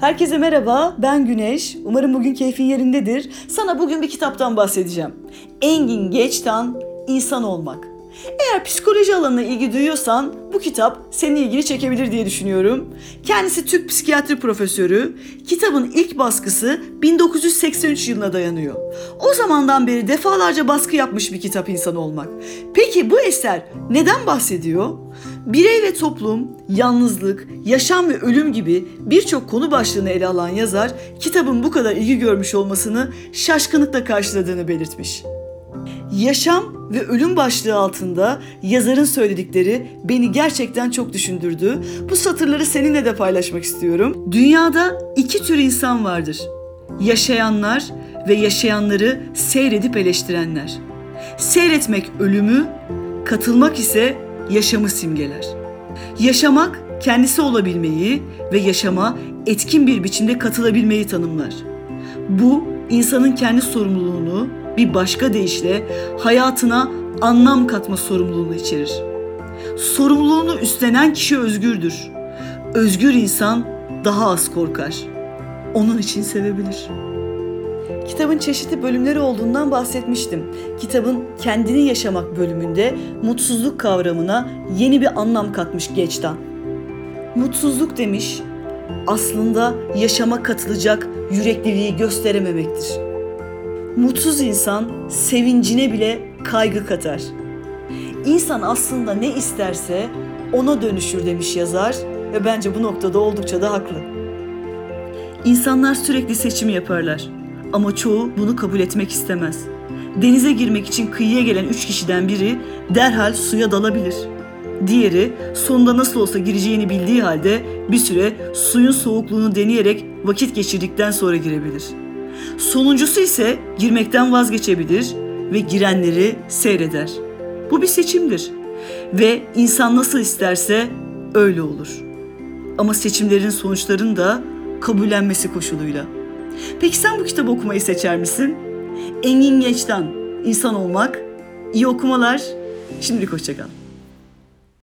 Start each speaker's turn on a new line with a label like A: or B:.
A: Herkese merhaba, ben Güneş. Umarım bugün keyfin yerindedir. Sana bugün bir kitaptan bahsedeceğim. Engin Geçtan, İnsan Olmak. Eğer psikoloji alanına ilgi duyuyorsan bu kitap senin ilgini çekebilir diye düşünüyorum. Kendisi Türk psikiyatri profesörü. Kitabın ilk baskısı 1983 yılına dayanıyor. O zamandan beri defalarca baskı yapmış bir kitap insan olmak. Peki bu eser neden bahsediyor? Birey ve toplum, yalnızlık, yaşam ve ölüm gibi birçok konu başlığını ele alan yazar, kitabın bu kadar ilgi görmüş olmasını şaşkınlıkla karşıladığını belirtmiş. Yaşam ve ölüm başlığı altında yazarın söyledikleri beni gerçekten çok düşündürdü. Bu satırları seninle de paylaşmak istiyorum. Dünyada iki tür insan vardır. Yaşayanlar ve yaşayanları seyredip eleştirenler. Seyretmek ölümü, katılmak ise yaşamı simgeler. Yaşamak kendisi olabilmeyi ve yaşama etkin bir biçimde katılabilmeyi tanımlar. Bu insanın kendi sorumluluğunu bir başka deyişle hayatına anlam katma sorumluluğunu içerir. Sorumluluğunu üstlenen kişi özgürdür. Özgür insan daha az korkar. Onun için sevebilir. Kitabın çeşitli bölümleri olduğundan bahsetmiştim. Kitabın kendini yaşamak bölümünde mutsuzluk kavramına yeni bir anlam katmış Geçtan. Mutsuzluk demiş, aslında yaşama katılacak yürekliliği gösterememektir. Mutsuz insan sevincine bile kaygı katar. İnsan aslında ne isterse ona dönüşür demiş yazar ve bence bu noktada oldukça da haklı. İnsanlar sürekli seçim yaparlar ama çoğu bunu kabul etmek istemez. Denize girmek için kıyıya gelen üç kişiden biri derhal suya dalabilir. Diğeri sonunda nasıl olsa gireceğini bildiği halde bir süre suyun soğukluğunu deneyerek vakit geçirdikten sonra girebilir. Sonuncusu ise girmekten vazgeçebilir ve girenleri seyreder. Bu bir seçimdir ve insan nasıl isterse öyle olur. Ama seçimlerin sonuçlarını da kabullenmesi koşuluyla. Peki sen bu kitabı okumayı seçer misin? Engin Geç'ten İnsan Olmak. İyi okumalar. Şimdilik hoşçakal.